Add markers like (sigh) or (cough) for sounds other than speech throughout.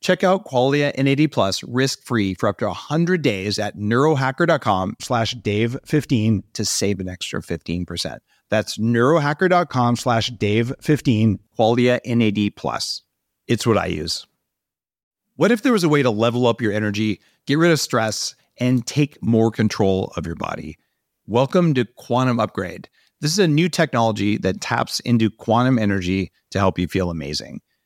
Check out Qualia NAD plus risk-free for up to 100 days at neurohacker.com slash dave15 to save an extra 15%. That's neurohacker.com slash dave15, Qualia NAD plus. It's what I use. What if there was a way to level up your energy, get rid of stress, and take more control of your body? Welcome to Quantum Upgrade. This is a new technology that taps into quantum energy to help you feel amazing.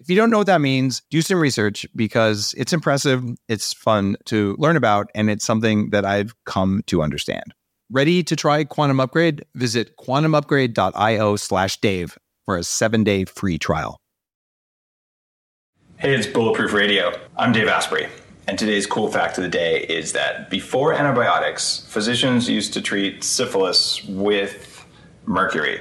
If you don't know what that means, do some research because it's impressive, it's fun to learn about, and it's something that I've come to understand. Ready to try Quantum Upgrade? Visit quantumupgrade.io slash Dave for a seven day free trial. Hey, it's Bulletproof Radio. I'm Dave Asprey. And today's cool fact of the day is that before antibiotics, physicians used to treat syphilis with mercury.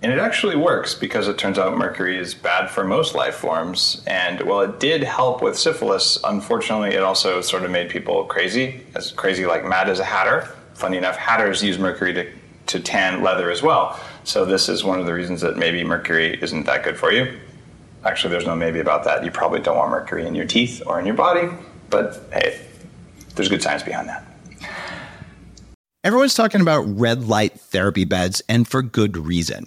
And it actually works because it turns out mercury is bad for most life forms. And while it did help with syphilis, unfortunately, it also sort of made people crazy, as crazy like mad as a hatter funny enough, hatters use mercury to, to tan leather as well. So this is one of the reasons that maybe mercury isn't that good for you. Actually, there's no maybe about that. You probably don't want mercury in your teeth or in your body, but hey, there's good science behind that. Everyone's talking about red light therapy beds, and for good reason.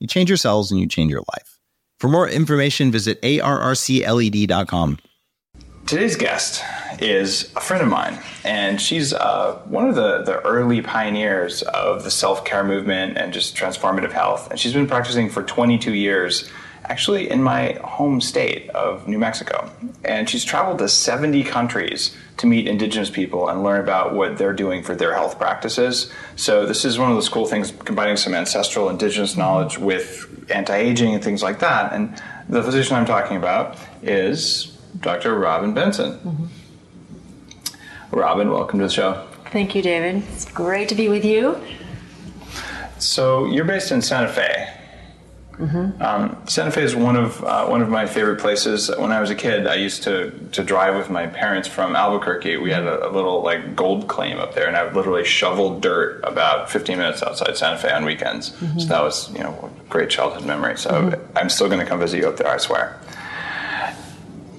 You change your cells and you change your life. For more information, visit arrcled.com. Today's guest is a friend of mine, and she's uh, one of the, the early pioneers of the self care movement and just transformative health. And she's been practicing for 22 years, actually in my home state of New Mexico. And she's traveled to 70 countries to meet indigenous people and learn about what they're doing for their health practices. So, this is one of those cool things combining some ancestral indigenous knowledge with anti aging and things like that. And the physician I'm talking about is Dr. Robyn Benson. Mm-hmm. Robyn, welcome to the show. Thank you, David. It's great to be with you. So you're based in Santa Fe. Mm-hmm. Um, Santa Fe is one of uh, one of my favorite places. When I was a kid, I used to to drive with my parents from Albuquerque. We had a, a little like gold claim up there, and I would literally shovel dirt about 15 minutes outside Santa Fe on weekends. Mm-hmm. So that was you know a great childhood memory. So mm-hmm. I'm still going to come visit you up there. I swear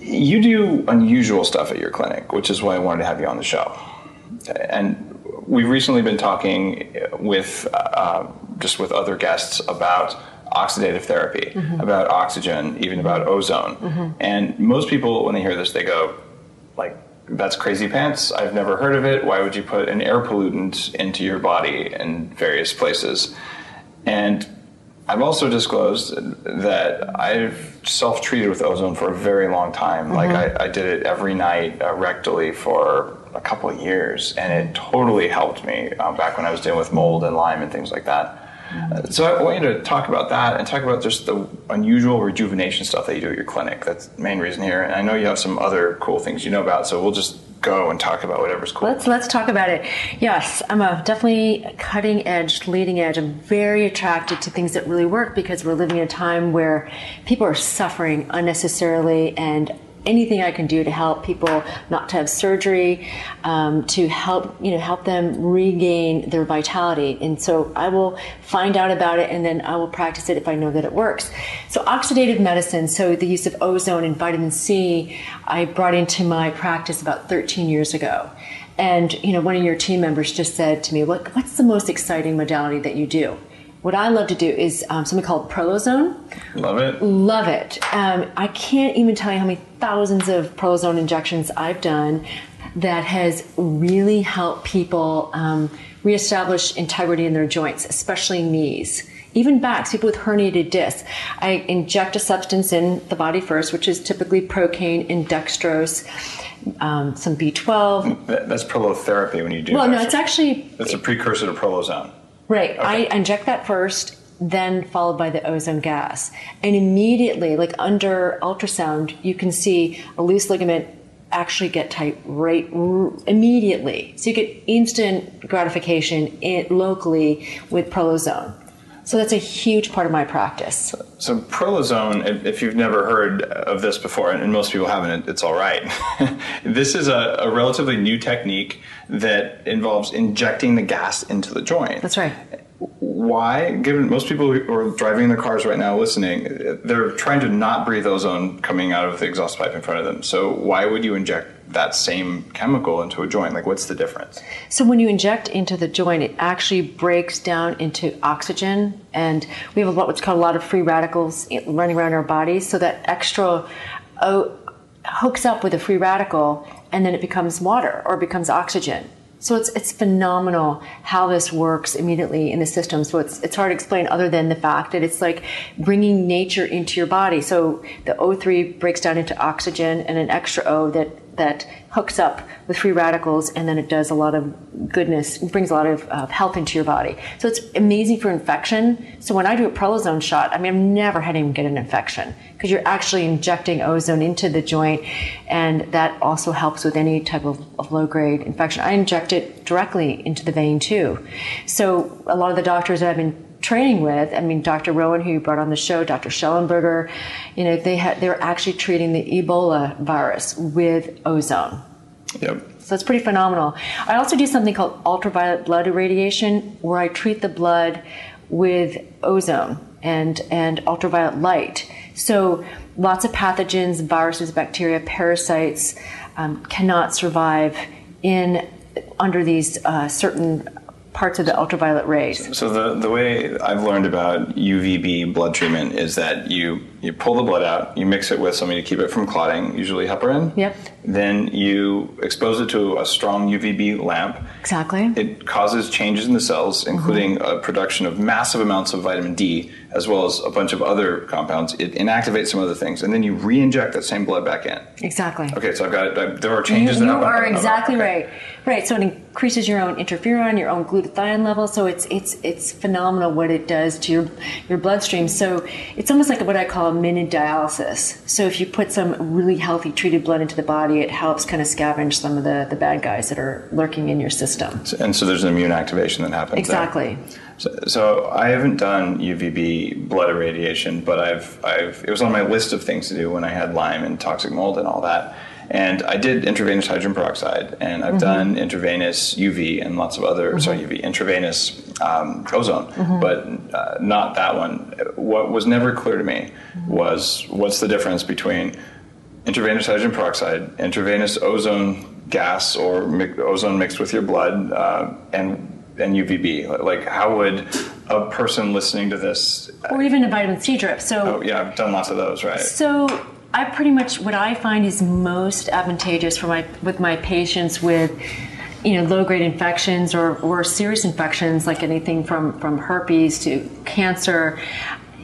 you do unusual stuff at your clinic, which is why I wanted to have you on the show. And we've recently been talking with uh, just with other guests about oxidative therapy, mm-hmm. about oxygen, even about ozone. Mm-hmm. And most people, when they hear this, they go, like, that's crazy pants. I've never heard of it. Why would you put an air pollutant into your body in various places? And I've also disclosed that I've self treated with ozone for a very long time. Mm-hmm. Like, I, I, did it every night uh, rectally for a couple of years, and it totally helped me uh, back when I was dealing with mold and Lyme and things like that. Mm-hmm. so I want you to talk about that and talk about just the unusual rejuvenation stuff that you do at your clinic. That's the main reason here. And I know you have some other cool things you know about, so we'll just go and talk about whatever's cool. Let's let's talk about it. Yes, I'm a definitely cutting edge, leading edge. I'm very attracted to things that really work because we're living in a time where people are suffering unnecessarily and anything I can do to help people not to have surgery, um, to help you know help them regain their vitality. And so I will find out about it, and then I will practice it if I know that it works. So oxidative medicine, so the use of ozone and vitamin C, I brought into my practice about 13 years ago. And you know, one of your team members just said to me, "What what's the most exciting modality that you do?" What I love to do is um, something called Prolozone. Love it. Love it. Um, I can't even tell you how many thousands of Prolozone injections I've done that has really helped people um, reestablish integrity in their joints, especially knees. Even backs, people with herniated discs. I inject a substance in the body first, which is typically procaine and dextrose. Um, some B12. That's prolotherapy when you do. Well, that. no, it's actually. It's a precursor to prolozone. Right. Okay. I inject that first, then followed by the ozone gas. And immediately, like under ultrasound, you can see a loose ligament actually get tight right immediately. So you get instant gratification in, locally with prolozone. So that's a huge part of my practice. So, prolozone, if you've never heard of this before, and most people haven't, it's all right. (laughs) this is a, a, relatively new technique that involves injecting the gas into the joint. That's right. Why? Given most people who are driving their cars right now listening, they're trying to not breathe ozone coming out of the exhaust pipe in front of them. So, why would you inject that same chemical into a joint? Like, what's the difference? So, when you inject into the joint, it actually breaks down into oxygen, and we have what's called a lot of free radicals running around our bodies. So, that extra o- hooks up with a free radical, and then it becomes water or becomes oxygen. So it's it's phenomenal how this works immediately in the system. So it's it's hard to explain other than the fact that it's like bringing nature into your body. So the O3 breaks down into oxygen and an extra O that that hooks up with free radicals and then it does a lot of goodness, brings a lot of uh, health into your body. So it's amazing for infection. So when I do a prolozone shot, I mean, I've never had anyone get an infection because you're actually injecting ozone into the joint and that also helps with any type of, of low grade infection. I inject it directly into the vein too. So a lot of the doctors that I've been training with, I mean, Dr. Rowan, who you brought on the show, Dr. Shallenberger, you know, they had, they were actually treating the Ebola virus with ozone. Yep. So it's pretty phenomenal. I also do something called ultraviolet blood irradiation, where I treat the blood with ozone and, and ultraviolet light. So lots of pathogens, viruses, bacteria, parasites um, cannot survive in under these uh, certain parts of the ultraviolet rays. So the, the way I've learned about UVB blood treatment is that you, you pull the blood out, you mix it with something to keep it from clotting, usually heparin. Yep. Then you expose it to a strong UVB lamp. Exactly. It causes changes in the cells, including mm-hmm. a production of massive amounts of vitamin D, as well as a bunch of other compounds. It inactivates some other things, and then you re-inject that same blood back in. Exactly. Okay, so I've got I, there are changes. You, you are exactly okay. right. Right. So it increases your own interferon, your own glutathione level. So it's it's it's phenomenal what it does to your your bloodstream. So it's almost like what I call a mini dialysis. So if you put some really healthy treated blood into the body, it helps kind of scavenge some of the the bad guys that are lurking in your system. And so there's an immune activation that happens. Exactly. There. So, so, I haven't done UVB blood irradiation, but I've, I've it was on my list of things to do when I had Lyme and toxic mold and all that. And I did intravenous hydrogen peroxide, and I've mm-hmm. done intravenous UV and lots of other mm-hmm. sorry UV intravenous um, ozone, mm-hmm. but uh, not that one. What was never clear to me was what's the difference between intravenous hydrogen peroxide, intravenous ozone gas or mi- ozone mixed with your blood, uh, and and UVB? Like, how would a person listening to this, or even a vitamin C drip? So, oh yeah, I've done lots of those, right? So, I pretty much what I find is most advantageous for my with my patients with you know low grade infections or, or serious infections like anything from from herpes to cancer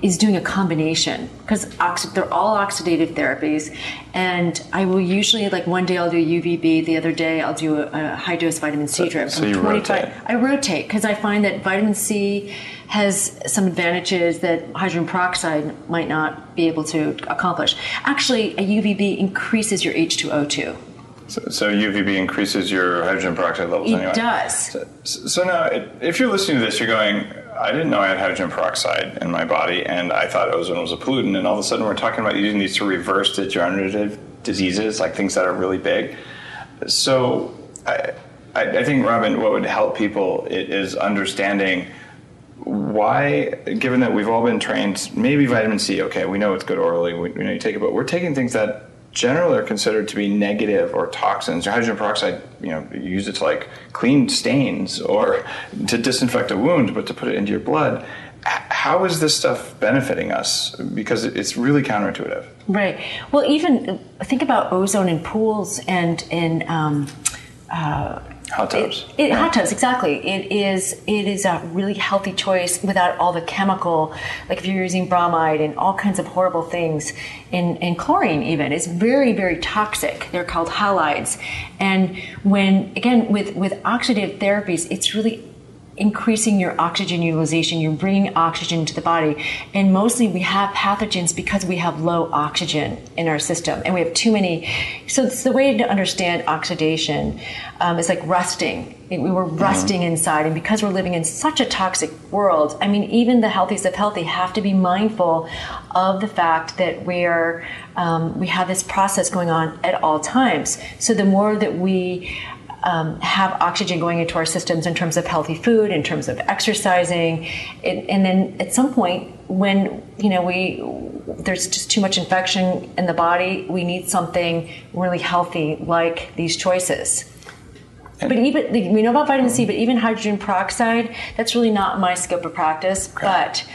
is doing a combination because oxi- they're all oxidative therapies, and I will usually like one day I'll do UVB, the other day I'll do a, a high dose vitamin C drip. so you rotate. I rotate because I find that vitamin C has some advantages that hydrogen peroxide might not be able to accomplish. Actually, a UVB increases your H2O2. So, so UVB increases your hydrogen peroxide levels It anyway. does. So, so now, it, if you're listening to this, you're going, I didn't know I had hydrogen peroxide in my body, and I thought ozone was a pollutant, and all of a sudden we're talking about using these to reverse degenerative diseases, like things that are really big. So I, I, I think, Robyn, what would help people is understanding why, given that we've all been trained, maybe vitamin C, okay, we know it's good orally, we, we know you take it, but we're taking things that generally are considered to be negative or toxins. Hydrogen peroxide, you know, you use it to like clean stains or to disinfect a wound, but to put it into your blood. How is this stuff benefiting us? Because it's really counterintuitive. Right. Well, even think about ozone in pools and in um, uh, Hot tubs. It, it, Hot tubs, exactly. It is it is a really healthy choice without all the chemical, like if you're using bromide and all kinds of horrible things, and, and chlorine even. It's very very toxic. They're called halides, and when again with with oxidative therapies, it's really increasing your oxygen utilization. You're bringing oxygen to the body. And mostly we have pathogens because we have low oxygen in our system and we have too many. So it's the way to understand oxidation um, is like rusting. We were rusting inside. And because we're living in such a toxic world, I mean, even the healthiest of healthy have to be mindful of the fact that we're, um, we have this process going on at all times. So the more that we um, have oxygen going into our systems in terms of healthy food, in terms of exercising, it, and then at some point when you know we there's just too much infection in the body, we need something really healthy like these choices. But even we know about vitamin C, but even hydrogen peroxide, that's really not my scope of practice. But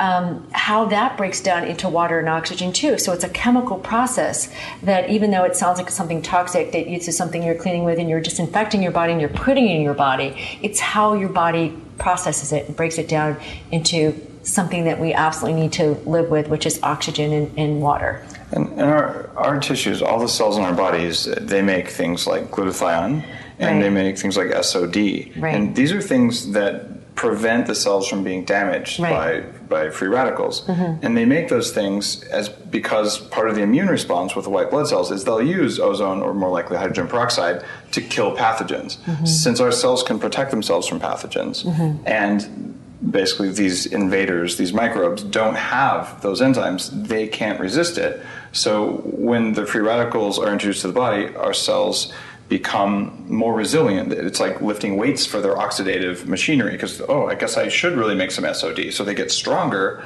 um, how that breaks down into water and oxygen too. So it's a chemical process that even though it sounds like something toxic, that it's just something you're cleaning with and you're disinfecting your body and you're putting it in your body, it's how your body processes it and breaks it down into something that we absolutely need to live with, which is oxygen and, and water. And, and our, our tissues, all the cells in our bodies, they make things like glutathione and Right. they make things like SOD. Right. And these are things that prevent the cells from being damaged Right. By, by free radicals. And they make those things as because part of the immune response with the white blood cells is they'll use ozone or more likely hydrogen peroxide to kill pathogens. Mm-hmm. Since our cells can protect themselves from pathogens and basically these invaders, these microbes, don't have those enzymes. They can't resist it. So when the free radicals are introduced to the body, our cells become more resilient. It's like lifting weights for their oxidative machinery because, oh, I guess I should really make some SOD. So they get stronger.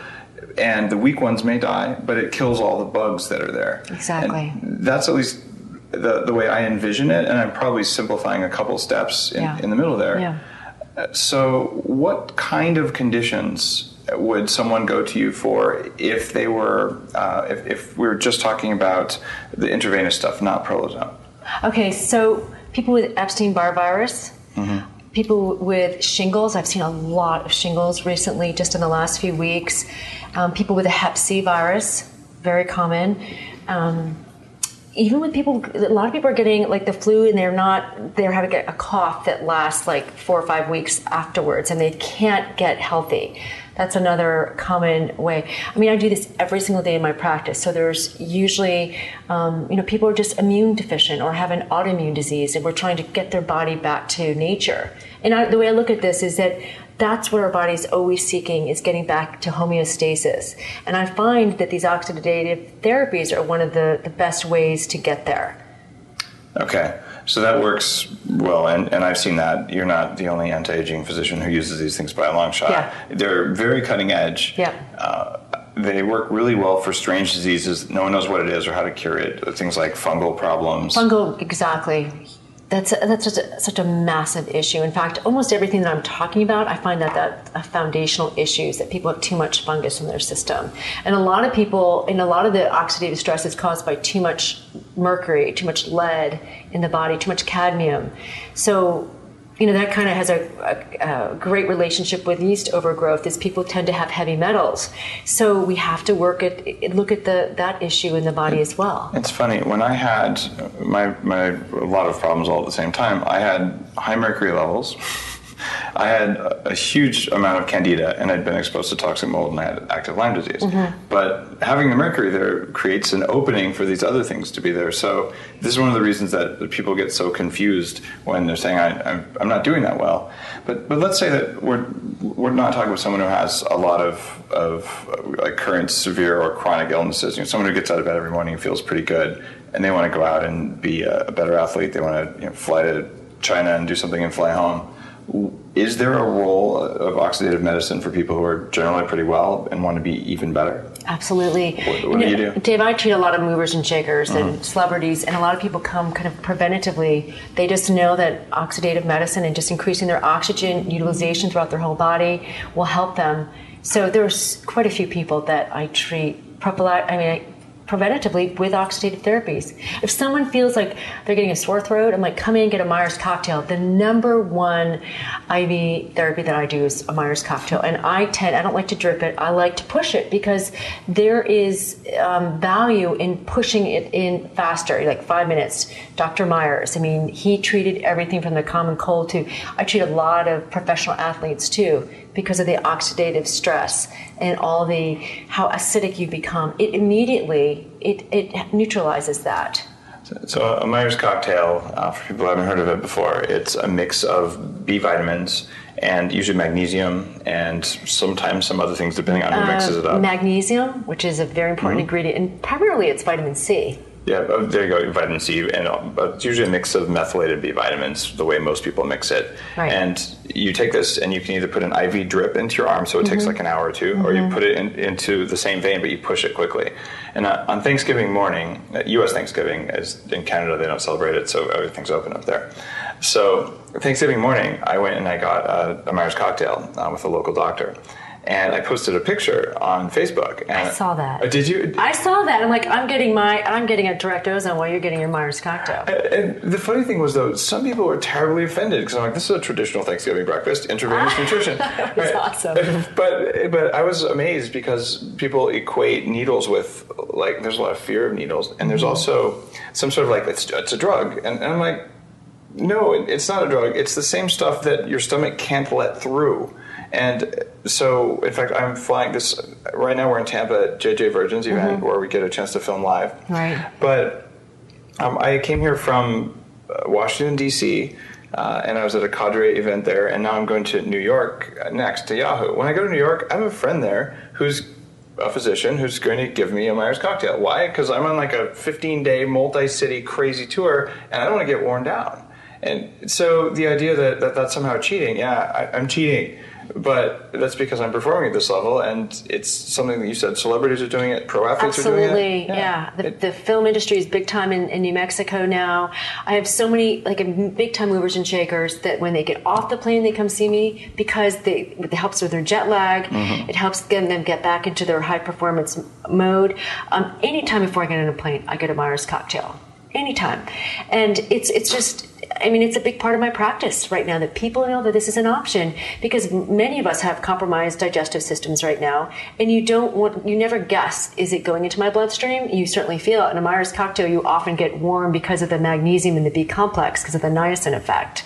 And the weak ones may die, but it kills all the bugs that are there. Exactly. And that's at least the, the way I envision it. And I'm probably simplifying a couple steps in, Yeah. in the middle there. Yeah. So, what kind of conditions would someone go to you for if they were, uh, if, if we were just talking about the intravenous stuff, not prolozone? Okay, so people with Epstein Barr virus, Mm-hmm. people with shingles, I've seen a lot of shingles recently, just in the last few weeks. Um, people with a Hep C virus, very common. Um, even with people, a lot of people are getting like the flu and they're not, they're having a cough that lasts like four or five weeks afterwards and they can't get healthy. That's another common way. I mean, I do this every single day in my practice. So there's usually, um, you know, people are just immune deficient or have an autoimmune disease and we're trying to get their body back to nature. And I, the way I look at this is that that's what our body's always seeking is getting back to homeostasis. And I find that these oxidative therapies are one of the, the best ways to get there. Okay, so that works well, and, and I've seen that. You're not the only anti aging physician who uses these things by a long shot. Yeah. They're very cutting edge. Yeah. Uh, they work really well for strange diseases. No one knows what it is or how to cure it. Things like fungal problems. Fungal, exactly. That's that's such a, such a massive issue. In fact, almost everything that I'm talking about, I find that that foundational issues that people have too much fungus in their system, and a lot of people, and a lot of the oxidative stress is caused by too much mercury, too much lead in the body, too much cadmium. So you know that kind of has a, a, a, great relationship with yeast overgrowth is people tend to have heavy metals. So we have to work at look at the that issue in the body as well. It's funny when i had my, my a lot of problems all at the same time i had high mercury levels I had a huge amount of candida and I'd been exposed to toxic mold and I had active Lyme disease. Mm-hmm. But having the mercury there creates an opening for these other things to be there. So this is one of the reasons that people get so confused when they're saying I, am not doing that well. But but let's say that we're we're not talking about someone who has a lot of of like current severe or chronic illnesses. You know, someone who gets out of bed every morning and feels pretty good, and they want to go out and be a, better athlete. They want to you know, fly to China and do something and fly home is there a role of oxidative medicine for people who are generally pretty well and want to be even better? Absolutely. What, what do you do? Dave, I treat a lot of movers and shakers mm-hmm. and celebrities, and a lot of people come kind of preventatively. They just know that oxidative medicine and just increasing their oxygen utilization throughout their whole body will help them. So there's quite a few people that I treat. I mean, preventatively with oxidative therapies. If someone feels like they're getting a sore throat, I'm like, come in and get a Myers cocktail. The number one IV therapy that I do is a Myers cocktail. And I tend, I don't like to drip it, I like to push it because there is um, value in pushing it in faster, like five minutes. Dr. Myers, I mean, he treated everything from the common cold to, I treat a lot of professional athletes too because of the oxidative stress and all the how acidic you become it immediately it, it neutralizes that so a Myers cocktail, uh, for people who haven't heard of it before, it's a mix of B vitamins and usually magnesium and sometimes some other things depending on who uh, mixes it up. Magnesium, which is a very important mm-hmm. ingredient, and primarily it's vitamin C. Yeah, there you go. Vitamin C, and it's usually a mix of methylated B vitamins, the way most people mix it. Right. And you take this, and you can either put an IV drip into your arm, so it mm-hmm. takes like an hour or 2 mm-hmm. or you mm-hmm. put it in, into the same vein, but you push it quickly. And uh, on Thanksgiving morning, U.S. Uh, Thanksgiving, as in Canada they don't celebrate it, so everything's open up there. So Thanksgiving morning, I went and I got a, a Myers cocktail uh, with a local doctor and I posted a picture on Facebook. And I saw that. Uh, did you? I saw that. I'm like, I'm getting my, I'm getting a direct ozone while you're getting your Myers cocktail. And, and the funny thing was though, some people were terribly offended because I'm like, this is a traditional Thanksgiving breakfast, intravenous (laughs) nutrition. that was right? awesome. (laughs) But but I was amazed because people equate needles with like, there's a lot of fear of needles, and there's mm-hmm. also some sort of like it's, it's a drug, and, and I'm like, no, it's not a drug. It's the same stuff that your stomach can't let through. And so, in fact, I'm flying this right now. We're in Tampa at JJ Virgin's event mm-hmm. where we get a chance to film live. Right. But um, I came here from uh, Washington D.C. Uh, and I was at a cadre event there, and now I'm going to New York next to Yahoo. When I go to New York, I have a friend there who's a physician who's going to give me a Myers cocktail. Why? Because I'm on like a 15 day multi city crazy tour, and I don't want to get worn down. And so the idea that, that that's somehow cheating, yeah, I, I'm cheating but that's because I'm performing at this level, and it's something that you said. Celebrities are doing it. Pro athletes Absolutely, are doing it. Yeah, yeah. The, it, the, film industry is big time in, in, New Mexico now. I have so many like big time movers and shakers that when they get off the plane, they come see me because they, it helps with their jet lag. Mm-hmm. It helps them, them get back into their high performance mode. Um, anytime before I get on a plane, I get a Myers cocktail. Anytime, and it's it's just I mean, it's a big part of my practice right now that people know that this is an option because many of us have compromised digestive systems right now, and you don't want, you never guess, is it going into my bloodstream? You certainly feel it. In a Myers cocktail, you often get warm because of the magnesium in the B complex, because of the niacin effect.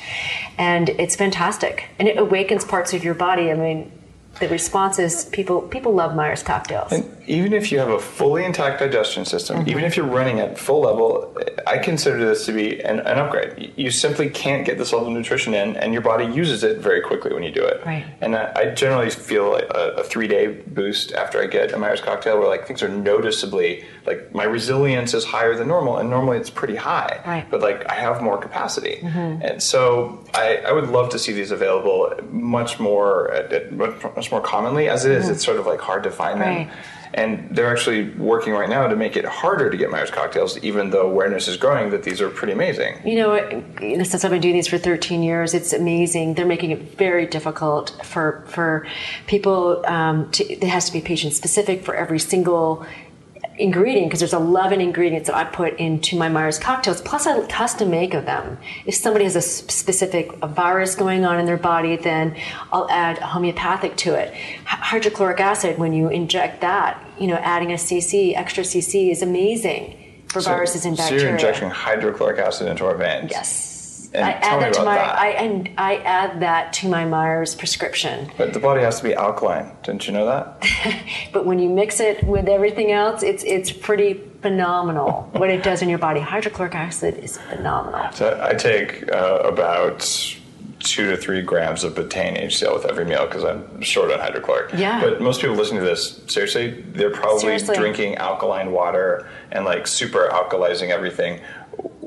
And it's fantastic. And it awakens parts of your body. I mean, the response is people people love Myers cocktails. And even if you have a fully intact digestion system, mm-hmm. even if you're running at full level, I consider this to be an, an, upgrade. You simply can't get this level of nutrition in, and your body uses it very quickly when you do it. Right. And I, I generally feel a, a three day boost after I get a Myers cocktail, where like things are noticeably like my resilience is higher than normal, and normally it's pretty high. Right. But like I have more capacity, mm-hmm. and so I, I would love to see these available much more, at, at much more commonly. As it is, mm-hmm. it's sort of like hard to find right. them and they're actually working right now to make it harder to get Myers cocktails, even though awareness is growing that these are pretty amazing. You know, since I've been doing these for 13 years, it's amazing. They're making it very difficult for for people. Um, to, it has to be patient specific for every single ingredient because there's 11 ingredients that I put into my Myers cocktails. Plus, I custom make of them. If somebody has a specific a virus going on in their body, then I'll add homeopathic to it. Hydrochloric acid, when you inject that, you know, adding a cc, extra cc, is amazing for so, viruses and bacteria. So you're injecting hydrochloric acid into our veins. Yes. I add that to my that. I and I add that to my Myers prescription. But the body has to be alkaline. Didn't you know that? (laughs) but when you mix it with everything else, it's it's pretty phenomenal what it does in your body. Hydrochloric acid is phenomenal. So I take uh, about two to three grams of betaine HCl with every meal because I'm short on hydrochloric. Yeah. But most people listening to this, seriously, they're probably seriously. drinking alkaline water and like super alkalizing everything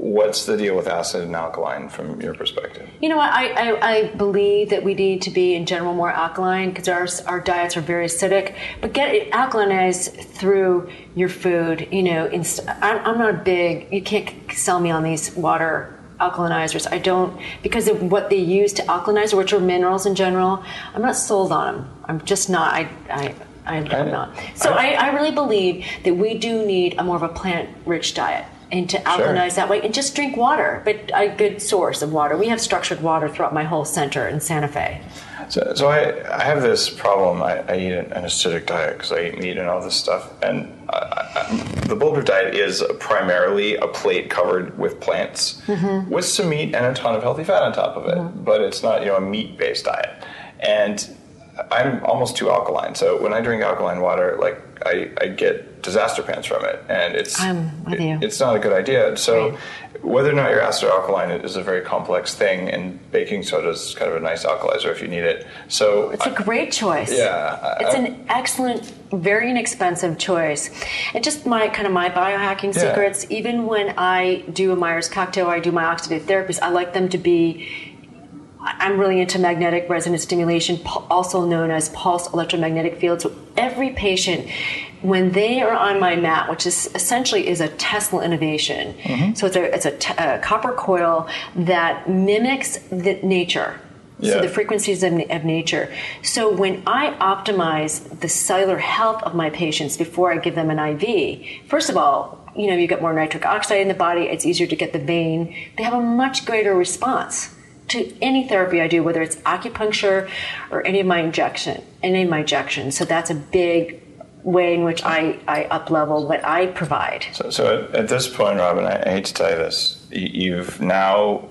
what's the deal with acid and alkaline from your perspective? You know what? I, I, I believe that we need to be in general more alkaline because our, our diets are very acidic. But get it alkalinized through your food. You know, inst- I'm, I'm not a big, you can't sell me on these water alkalinizers. I don't, because of what they use to alkalinize, which are minerals in general, I'm not sold on them. I'm just not. I, I, I'm, not. So I, I really believe that we do need a more of a plant rich diet and to alkalinize sure. that way and just drink water, but a good source of water. We have structured water throughout my whole center in Santa Fe. So, so I, I have this problem. I, I eat an, acidic diet because I eat meat and all this stuff. And I, I, the bulletproof diet is primarily a plate covered with plants mm-hmm. with some meat and a ton of healthy fat on top of it. Mm-hmm. But it's not, you know, a meat based diet. And I'm almost too alkaline. So when I drink alkaline water, like I, I get disaster pants from it, and it's it, it's not a good idea. So right. whether or not you're acid or alkaline is a very complex thing, and baking soda is kind of a nice alkalizer if you need it. So it's a great choice. Yeah, it's I, an excellent, very inexpensive choice. And just my kind of my biohacking yeah. secrets. Even when I do a Myers cocktail, or I do my oxidative therapies, I like them to be I'm really into magnetic resonance stimulation, also known as pulse electromagnetic fields. So every patient, when they are on my mat, which is essentially is a Tesla innovation, mm-hmm. so it's a it's a, t- a copper coil that mimics the nature. Yeah. So the frequencies of, of, nature. So when I optimize the cellular health of my patients before I give them an IV, first of all, you know, you get more nitric oxide in the body. It's easier to get the vein. They have a much greater response to any therapy I do, whether it's acupuncture or any of my injection, any of my injections. So that's a big way in which I, I up level what I provide. So, so at, at this point, Robyn, I, hate to tell you this, you've now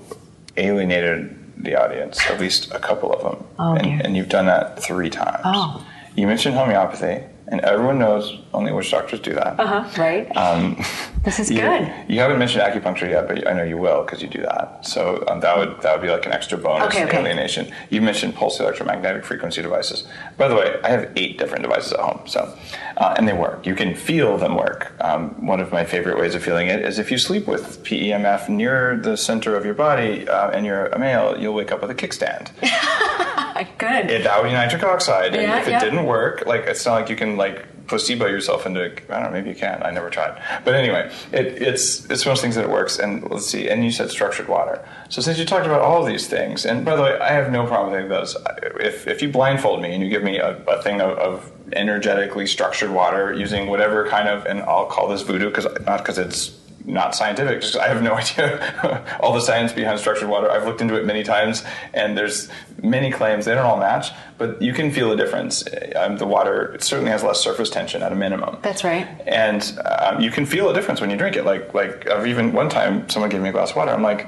alienated the audience, at least a couple of them. Oh, and, and, you've done that three times. Oh. You mentioned homeopathy and everyone knows only witch doctors do that. Uh huh. Right. Um, this is (laughs) you, good. You haven't mentioned acupuncture yet, but I know you will because you do that. So um, that would that would be like an extra bonus okay, okay. alienation. You mentioned pulse electromagnetic frequency devices. By the way, I have eight different devices at home, so uh, and they work. You can feel them work. Um, one of my favorite ways of feeling it is if you sleep with PEMF near the center of your body uh, and you're a male, you'll wake up with a kickstand. (laughs) good. It, that would be nitric oxide, yeah, and if yeah. it didn't work, like it's not like you can like placebo yourself into I don't know maybe you can. I never tried. But anyway it, it's it's one of those things that it works. And let's see. And you said structured water. So since you talked about all of these things and by the way I have no problem with any of those. If if you blindfold me and you give me a, a thing of, of energetically structured water using whatever kind of and I'll call this voodoo because not because it's not scientific. Just I have no (laughs) idea all the science behind structured water. I've looked into it many times, and there's many claims. They don't all match, but you can feel a difference. Um, the water certainly has less surface tension at a minimum. That's right. And um, you can feel a difference when you drink it. Like like I've even one time someone gave me a glass of water. I'm like.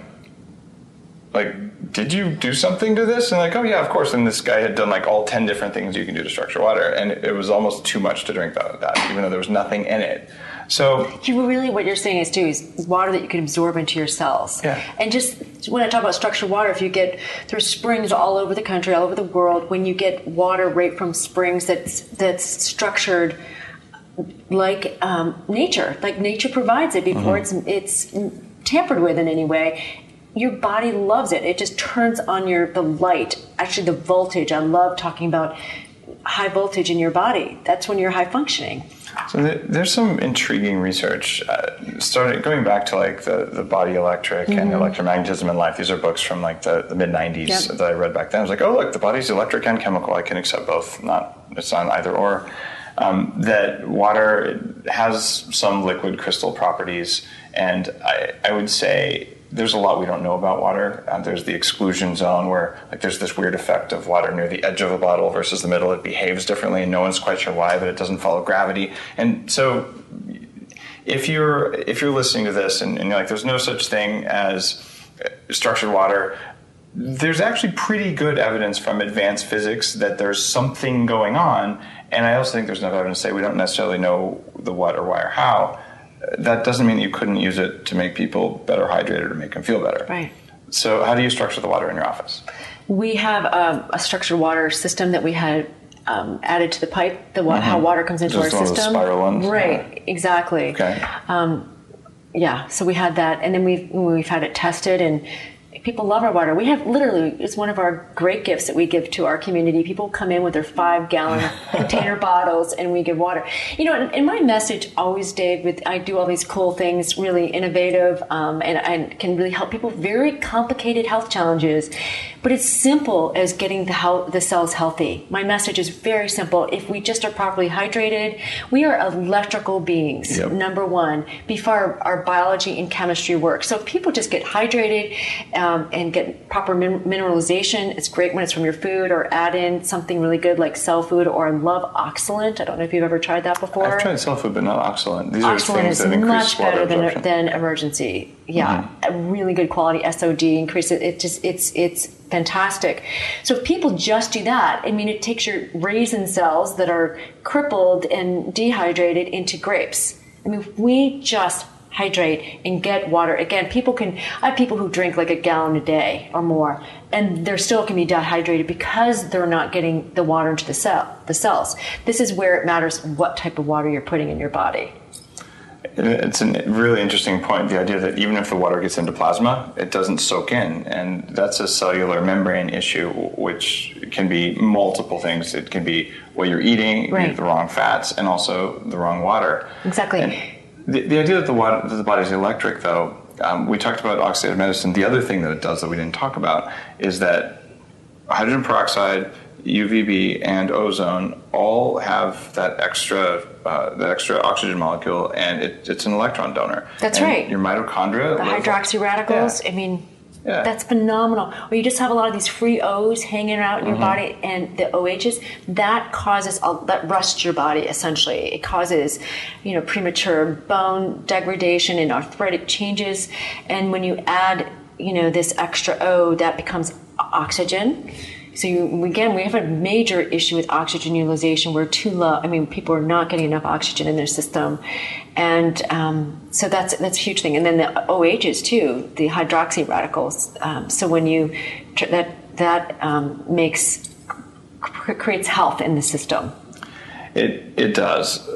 Like, did you do something to this? And like, oh yeah, of course. And this guy had done like all ten different things you can do to structure water, and it was almost too much to drink that, that even though there was nothing in it. So you really what you're saying is too is water that you can absorb into your cells. Yeah. And just when I talk about structured water, if you get there's springs all over the country, all over the world, when you get water right from springs that's that's structured like um, nature, like nature provides it before mm-hmm. it's it's tampered with in any way. Your body loves it. It just turns on your the light, actually the voltage. I love talking about high voltage in your body. That's when you're high functioning. So there's some intriguing research, uh, starting going back to like the, the body electric mm-hmm. and electromagnetism in life. These are books from like the, the mid '90s yep. that I read back then. I was like, oh look, the body's electric and chemical. I can accept both. Not it's not either or. um, that water has some liquid crystal properties, and I, I would say there's a lot we don't know about water. Um, there's the exclusion zone where like there's this weird effect of water near the edge of a bottle versus the middle. It behaves differently, and no one's quite sure why, but it doesn't follow gravity. And so, if you're if you're listening to this and, and you're like, there's no such thing as structured water. There's actually pretty good evidence from advanced physics that there's something going on, and I also think there's enough evidence to say we don't necessarily know the what or why or how that doesn't mean that you couldn't use it to make people better hydrated or make them feel better. Right. So, how do you structure the water in your office? We have um, a structured water system that we had um, added to the pipe. The wa- how water comes into Just our one of those system. spiral ones? Right. Exactly. Okay. Yeah. So we had that, and then we've we've had it tested, and people love our water. We have literally it's one of our great gifts that we give to our community. People come in with their five gallon (laughs) container bottles, and we give water. You know, and, and my message always, Dave, with I do all these cool things, really innovative, um, and I can really help people very complicated health challenges. But it's simple as getting the health, the cells healthy. My message is very simple. If we just are properly hydrated, we are electrical beings. Yep. Number one, before our, our biology and chemistry work. So if people just get hydrated um, Um, and get proper min- mineralization, it's great when it's from your food, or add in something really good like cell food. Or I love Oxylent. I don't know if you've ever tried that before. I've tried cell food, but not Oxylent. These are things is that increase much water better than, than Emergen-C. Yeah, mm-hmm. a really good quality SOD increase it. It just it's it's fantastic. So if people just do that, I mean, it takes your raisin cells that are crippled and dehydrated into grapes. I mean, if we just hydrate and get water again people can i have people who drink like a gallon a day or more and they're still can be dehydrated because they're not getting the water into the cell the cells this is where it matters what type of water you're putting in your body It's a really interesting point. The idea that even if the water gets into plasma, it doesn't soak in, and that's a cellular membrane issue, which can be multiple things. It can be what you're eating, Right. the wrong fats, and also the wrong water. Exactly. And the, the idea that the water, that the body's electric, though, um, we talked about oxidative medicine. The other thing that it does that we didn't talk about is that hydrogen peroxide, UVB, and ozone all have that extra uh, that extra oxygen molecule, and it, it's an electron donor. That's And right. Your mitochondria. the hydroxy radicals. Yeah. I mean, Yeah. that's phenomenal. Or you just have a lot of these free O's hanging out in your Mm-hmm. body, and the OHs that causes a, that rusts your body. Essentially, it causes you know premature bone degradation and arthritic changes. And when you add you know this extra O, that becomes oxygen. So you, again, we have a major issue with oxygen utilization. We're too low. I mean, people are not getting enough oxygen in their system, and um, so that's that's a huge thing. And then the OHs too, the hydroxy radicals. Um, so when you that that um, makes creates health in the system. It it does.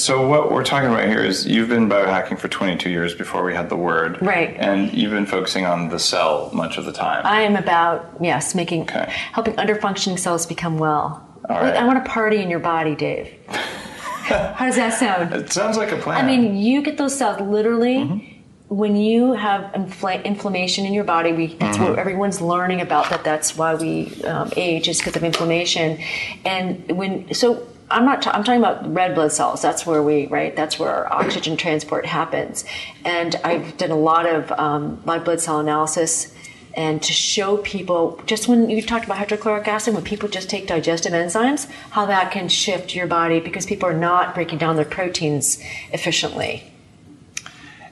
So what we're talking about here is you've been biohacking for 22 years before we had the word, Right. And you've been focusing on the cell much of the time. I am about yes, making Okay. helping underfunctioning cells become well. All right. I want to party in your body, Dave. (laughs) How does that sound? it sounds like a plan. I mean, you get those cells literally Mm-hmm. when you have infl- inflammation in your body. We, that's Mm-hmm. what everyone's learning about. That that's why we um, age is because of inflammation. And when so. I'm not. ta- I'm talking about red blood cells. That's where we, right? That's where our oxygen transport happens. And I've done a lot of um, blood cell analysis, and to show people just when you've talked about hydrochloric acid, when people just take digestive enzymes, how that can shift your body because people are not breaking down their proteins efficiently.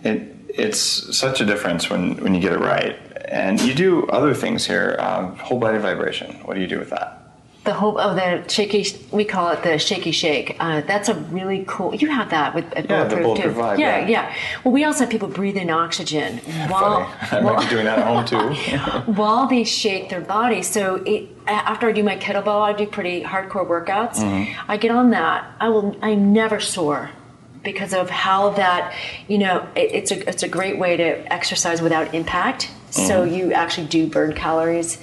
It, it's such a difference when, when you get it right. And you do other things here, um, whole body vibration. What do you do with that? The whole oh the shaky we call it the shaky shake. Uh, that's a really cool. You have that with at Yeah, the Bulletproof too. Bulletproof Vibe, yeah, yeah. yeah. Well, we also have people breathe in oxygen while Funny. (laughs) I might be doing that at home too. (laughs) while they shake their body. So it, after I do my kettlebell, I do pretty hardcore workouts. Mm-hmm. I get on that. I will. i'm never sore because of how that. You know, it, it's a it's a great way to exercise without impact. So Mm-hmm. you actually do burn calories,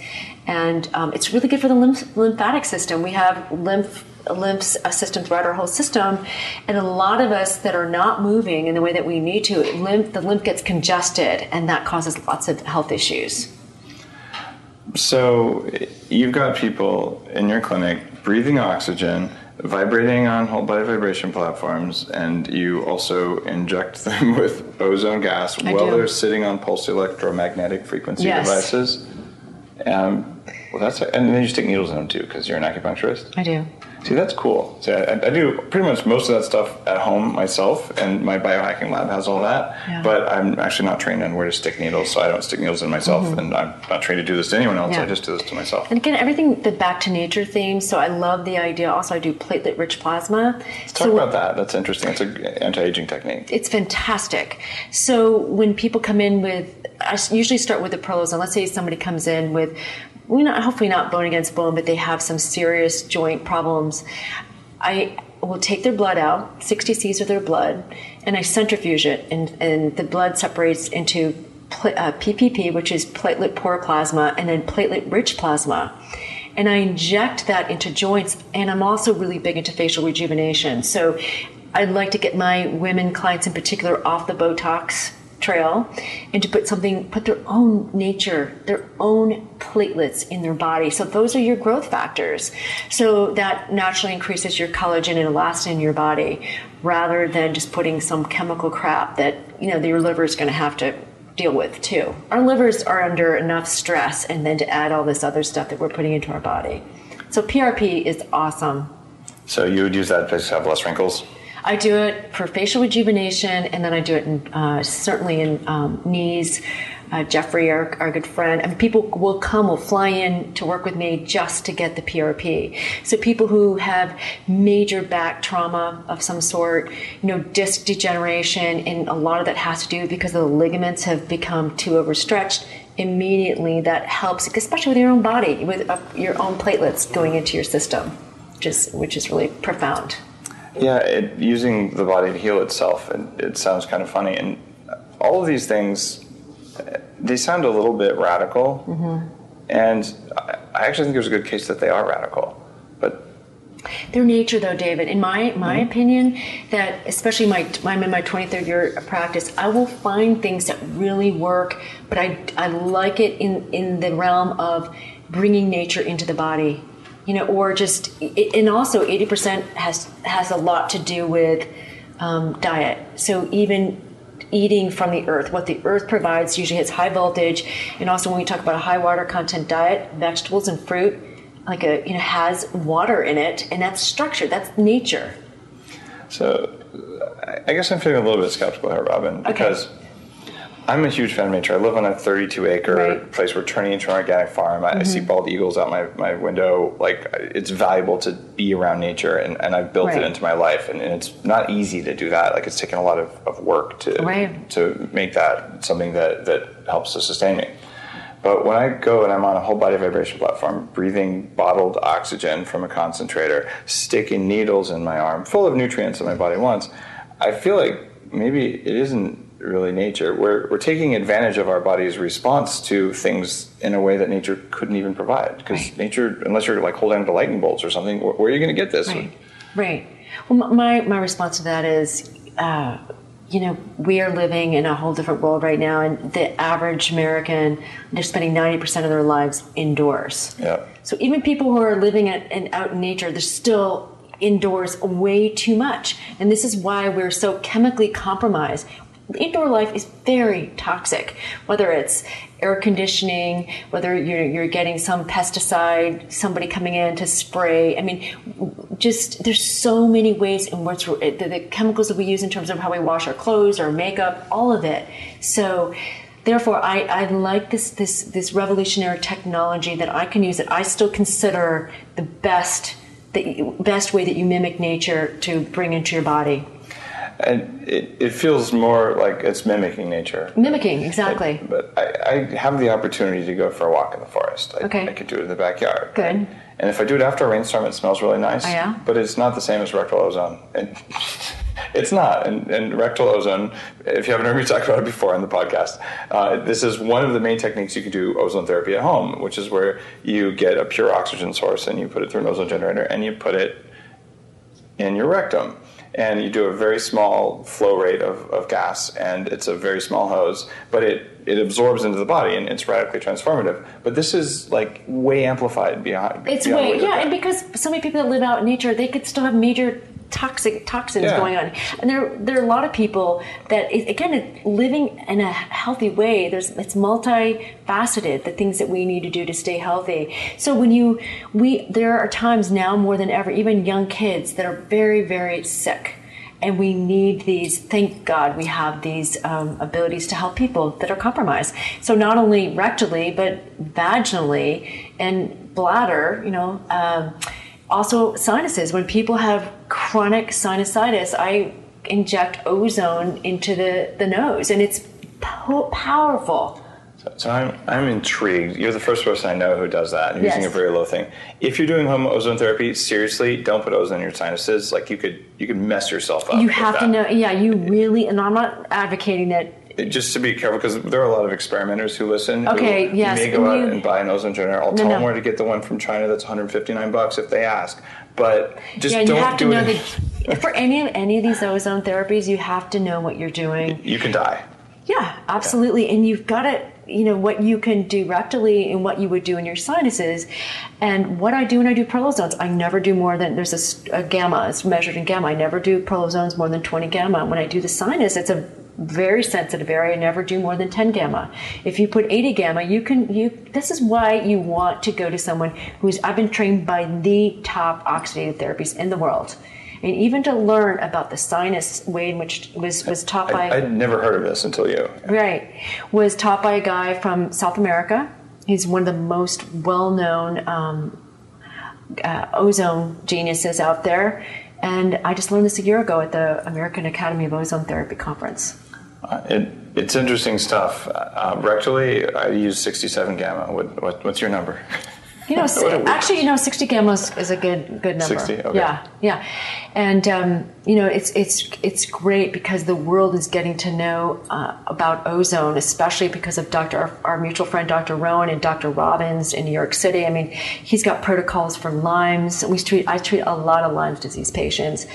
and um, it's really good for the lymph, lymphatic system. We have lymph lymph system throughout our whole system, and a lot of us that are not moving in the way that we need to, lymph the lymph gets congested, and that causes lots of health issues. So you've got people in your clinic breathing oxygen. vibrating on whole body vibration platforms, and you also inject (laughs) them with ozone gas I while do. they're sitting on pulsed electromagnetic frequency Yes. devices. Um, well, that's and then you stick needles in them too because you're an acupuncturist. I do. See, that's cool. See, I, I do pretty much most of that stuff at home myself, and my biohacking lab has all that. Yeah. But I'm actually not trained on where to stick needles, so I don't stick needles in myself, and I'm not trained to do this to anyone else. Mm-hmm. Yeah. I just do this to myself. And again, everything the back to nature theme. So I love the idea. Also, I do platelet rich plasma. Let's talk about that. That's interesting. It's an anti-aging technique. It's fantastic. So when people come in with, I usually start with the pros. And let's say somebody comes in with, we not hopefully not bone against bone, but they have some serious joint problems. I will take their blood out, 60 C's of their blood, and I centrifuge it, and, and the blood separates into pla- uh, PPP, which is platelet poor plasma, and then platelet rich plasma. And I inject that into joints, and I'm also really big into facial rejuvenation. So I'd like to get my women clients in particular off the Botox trail and to put something put their own nature their own platelets in their body. So those are your growth factors. So that naturally increases your collagen and elastin in your body rather than just putting some chemical crap that you know your liver is going to have to deal with too. Our livers are under enough stress and then to add all this other stuff that we're putting into our body. So prp is awesome. So you would use that to have less wrinkles. I do it for facial rejuvenation, and then I do it in, uh, certainly in um, knees. Uh, Jeffrey, our, our good friend, and people will come, will fly in to work with me just to get the PRP. So people who have major back trauma of some sort, you know, disc degeneration, and a lot of that has to do because the ligaments have become too overstretched. Immediately, that helps, especially with your own body, with uh, your own platelets going into your system, is which is really profound. Yeah, it, using the body to heal itself. It, it sounds kind of funny, and all of these things, they sound a little bit radical, mm-hmm. and I actually think there's a good case that they are radical. But Their nature, though, David, in my my mm-hmm. opinion, that especially my I'm in my 23rd year of practice, I will find things that really work, but I I like it in in the realm of bringing nature into the body, you know, or just and also 80% has has a lot to do with um, diet. So even eating from the earth, what the earth provides usually has high voltage, and also when we talk about a high water content diet, vegetables and fruit like a you know has water in it and that's structure that's nature. So I- I guess I'm feeling a little bit skeptical here, Robyn, because I'm a huge fan of nature. I live on a 32 acre Right. place. We're turning into an organic farm. I, I see mm-hmm. bald eagles out my, my window. Like it's valuable to be around nature, and, and I've built Right. it into my life. And, and it's not easy to do that. Like it's taken a lot of, of work to Right. to make that something that that helps to sustain me. But when I go and I'm on a whole body vibration platform, breathing bottled oxygen from a concentrator, sticking needles in my arm, full of nutrients that my body wants, I feel like maybe it isn't really nature. We're, we're taking advantage of our body's response to things in a way that nature couldn't even provide. Because Right. nature, unless you're like holding on to lightning bolts or something, where, are you going to get this? right right well my my response to that is uh, you know we are living in a whole different world right now and the average american they're spending 90% of their lives indoors Yeah. So even people who are living at, and out in nature, they're still indoors way too much. And this is why we're so chemically compromised. Indoor life is very toxic, whether it's air conditioning, whether you're, you're getting some pesticide, somebody coming in to spray. I mean, just there's so many ways in which the, the chemicals that we use in terms of how we wash our clothes, our makeup, all of it. So therefore I, I like this this this revolutionary technology that I can use that I still consider the best the best way that you mimic nature to bring into your body. And it, it feels more like it's mimicking nature. Mimicking, exactly. But I, I have the opportunity to go for a walk in the forest. I, Okay. I could do it in the backyard. Good. And if I do it after a rainstorm, it smells really nice. Oh, yeah? But it's not the same as rectal ozone. And (laughs) it's not. And, and rectal ozone, if you haven't heard me talk about it before on the podcast, uh, this is one of the main techniques you can do ozone therapy at home, which is where you get a pure oxygen source and you put it through an ozone generator and you put it in your rectum. And you do a very small flow rate of, of gas, and it's a very small hose, but it it absorbs into the body and it's radically transformative. But this is like way amplified beyond. It's beyond way yeah, and because so many people that live out in nature, they could still have major toxic toxins Yeah. going on, and there there are a lot of people that again living in a healthy way. There's it's multifaceted the things that we need to do to stay healthy. So when you we there are times now more than ever, even young kids that are very very sick. And we need these. Thank God we have these um, abilities to help people that are compromised. So not only rectally, but vaginally and bladder. You know, um, also sinuses. When people have chronic sinusitis, I inject ozone into the the nose, and it's po- powerful. So I'm, I'm intrigued. You're the first person I know who does that, and using a very low thing. If you're doing home ozone therapy, seriously, don't put ozone in your sinuses. Like you could you could mess yourself up. You have to know. Yeah, you really. And I'm not advocating that. Just to be careful, because there are a lot of experimenters who listen. who Okay, yes, may go out you- and buy an ozone generator. I'll No, tell no. them where to get the one from China that's 159 bucks if they ask. But just Yeah, don't you have to know it. that (laughs) for any of any of these ozone therapies, you have to know what you're doing. you can die. Yeah, absolutely. And you've got to, you know, what you can do rectally and what you would do in your sinuses. And what I do when I do prolozones, I never do more than, there's a gamma, it's measured in gamma. I never do prolozones more than 20 gamma. When I do the sinus, it's a very sensitive area. Never do more than 10 gamma. If you put 80 gamma, you can, you, this is why you want to go to someone who's, I've been trained by the top oxidative therapies in the world. And even to learn about the sinus way in which was, was taught by. I, I'd never heard of this until you. Right. Was taught by a guy from South America. He's one of the most well known um, uh, ozone geniuses out there. And I just learned this a year ago at the American Academy of Ozone Therapy conference. Uh, It, it's interesting stuff. Uh, rectally, I use 67 gamma. What, what, what's your number? You know, (laughs) What a week. actually, you know, 60 gamma is, is a good good number. 60? Okay. Yeah, yeah, and um, you know, it's it's it's great because the world is getting to know uh, about ozone, especially because of Dr. Our, our mutual friend Dr. Rowen and Dr. Robins in New York City. I mean, he's got protocols for Lyme's. We treat I treat a lot of Lyme's disease patients,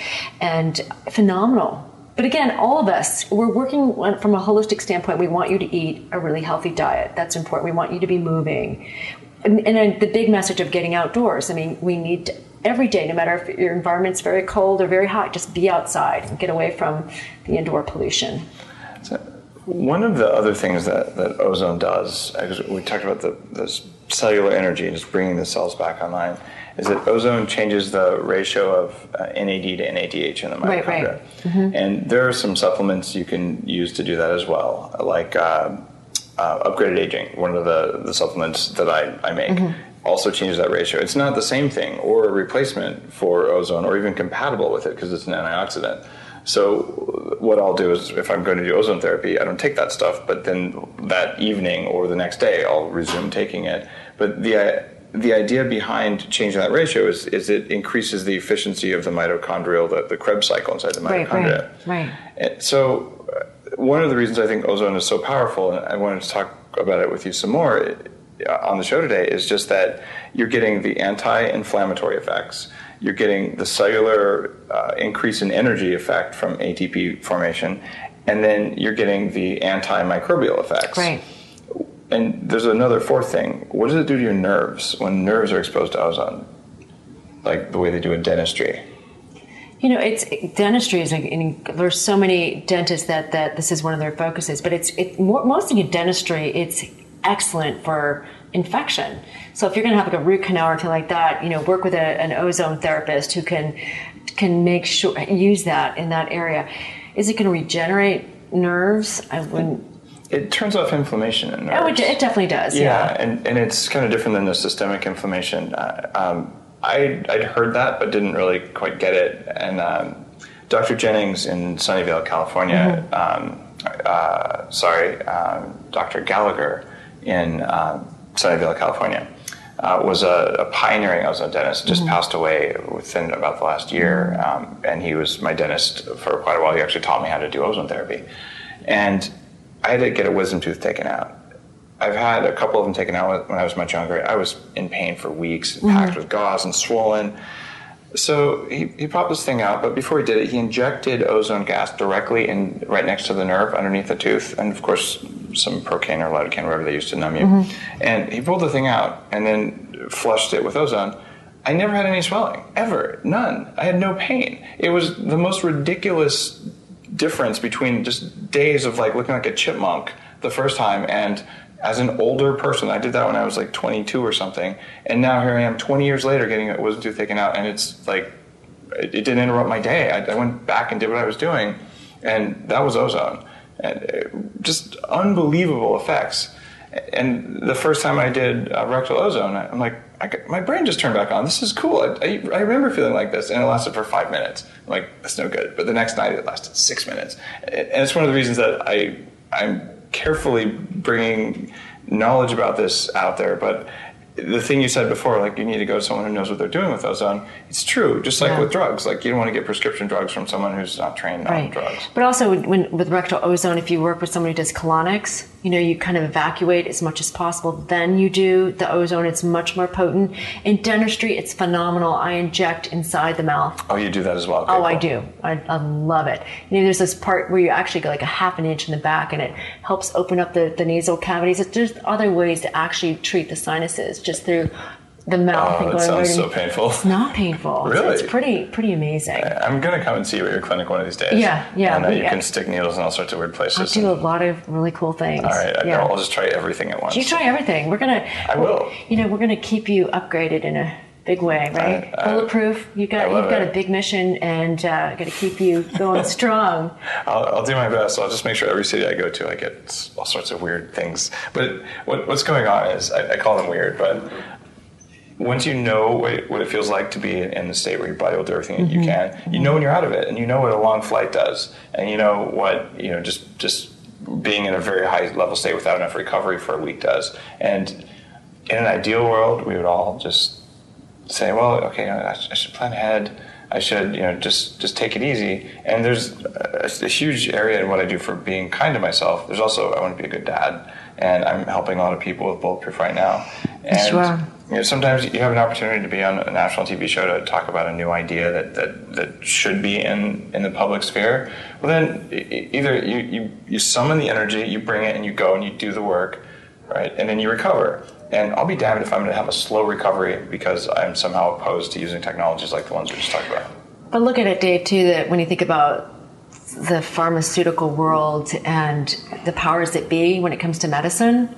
and phenomenal. But again, all of us, we're working from a holistic standpoint. We want you to eat a really healthy diet. That's important. We want you to be moving. And, and the big message of getting outdoors. I mean, we need to, every day, no matter if your environment's very cold or very hot, just be outside and get away from the indoor pollution. One of the other things that, that ozone does, we talked about the, the cellular energy, just bringing the cells back online, is that ozone changes the ratio of uh, NAD to NADH in the Right, right. mitochondria. And there are some supplements you can use to do that as well, like uh, uh, upgraded aging, one of the, the supplements that I, I make. Also changes that ratio. It's not the same thing or a replacement for ozone or even compatible with it because it's an antioxidant. So what I'll do is if I'm going to do ozone therapy, I don't take that stuff, but then that evening or the next day I'll resume taking it. But the the idea behind changing that ratio is, is it increases the efficiency of the mitochondrial, the, the Krebs cycle inside the mitochondria. right, right. And so uh, one of the reasons I think ozone is so powerful, and I wanted to talk about it with you some more uh, on the show today, is just that you're getting the anti-inflammatory effects, you're getting the cellular uh, increase in energy effect from ATP formation, and then you're getting the antimicrobial effects. Right. And there's another fourth thing. What does it do to your nerves when nerves are exposed to ozone? Like the way they do in dentistry. You know, it's dentistry is like there's so many dentists that that this is one of their focuses, but it's it mostly in dentistry. It's excellent for infection. So if you're going to have like a root canal or anything like that, you know, work with a, an ozone therapist who can can make sure use that in that area. Is it going to regenerate nerves? I wouldn't. It turns off inflammation in nerves. Oh, it, it definitely does. Yeah, Yeah. and, and it's kind of different than the systemic inflammation. Uh, um, I, I'd heard that, but didn't really quite get it. And um, Dr. Jennings in Sunnyvale, California, um, uh, sorry, um, Dr. Gallagher in um, Sunnyvale, California, uh, was a, a pioneering ozone dentist, just passed away within about the last year. Um, and he was my dentist for quite a while. He actually taught me how to do ozone therapy. And I had to get a wisdom tooth taken out. I've had a couple of them taken out when I was much younger. I was in pain for weeks, mm-hmm. packed with gauze and swollen. So he, he popped this thing out, but before he did it, he injected ozone gas directly in right next to the nerve underneath the tooth, and of course some procaine or lidocaine, whatever they used to numb you, mm-hmm. and he pulled the thing out and then flushed it with ozone. I never had any swelling ever, none. I had no pain. It was the most ridiculous difference between just days of like looking like a chipmunk the first time and as an older person, I did that when I was like 22 or something, and now here I am 20 years later getting a wisdom tooth taken out, and it's like it, it didn't interrupt my day. I, I, went back and did what I was doing, and that was ozone, and it, uh, just unbelievable effects. And the first time I did uh, rectal ozone, I'm like, got, my brain just turned back on. This is cool. I, I, I, remember feeling like this, and it lasted for five minutes. I'm like, that's no good. But the next night, it lasted six minutes, and it's one of the reasons that I I'm carefully bringing knowledge about this out there. But the thing you said before, like you need to go to someone who knows what they're doing with ozone. It's true. Just like yeah. with drugs, like you don't want to get prescription drugs from someone who's not trained right. on drugs. But also, when, with rectal ozone, if you work with somebody who does colonics, you know, you kind of evacuate as much as possible. Then you do the ozone. It's much more potent. In dentistry, it's phenomenal. I inject inside the mouth. Oh, you do that as well? Oh, okay, oh, cool. I do. I, I, love it. You know, there's this part where you actually go like a half an inch in the back and it helps open up the, the nasal cavities. There's other ways to actually treat the sinuses just through the mouth oh, and going sounds so painful. It's not painful. really? It's, pretty pretty amazing. I'm gonna come and see you at your clinic one of these days. Yeah, yeah. And uh, you can stick needles in all sorts of weird places. I do a lot of really cool things. All right, yeah. I'll just try everything at once. You try everything. We're gonna. I will. You know, we're gonna keep you upgraded in a big way, right? I, I, Bulletproof. You got you've got it. a big mission, and uh, got to keep you going (laughs) strong. I'll, I'll, do my best. I'll just make sure every city I go to, I get all sorts of weird things. But what, what's going on is I, I call them weird, but once you know what it, what it, feels like to be in the state where your body will do everything mm-hmm. you can, you know when you're out of it, and you know what a long flight does, and you know what you know just just being in a very high level state without enough recovery for a week does. And in an ideal world, we would all just say, well, okay, I, should plan ahead. I should, you know, just just take it easy. And there's a, a huge area in what I do for being kind to myself. There's also I want to be a good dad, and I'm helping a lot of people with Bulletproof right now. And sure you know, sometimes you have an opportunity to be on a national TV show to talk about a new idea that, that, that should be in, in the public sphere. Well, then either you, you, you summon the energy, you bring it, and you go and you do the work, right? And then you recover. And I'll be damned if I'm going to have a slow recovery because I'm somehow opposed to using technologies like the ones we just talked about. But look at it, Dave, too, that when you think about the pharmaceutical world and the powers that be when it comes to medicine,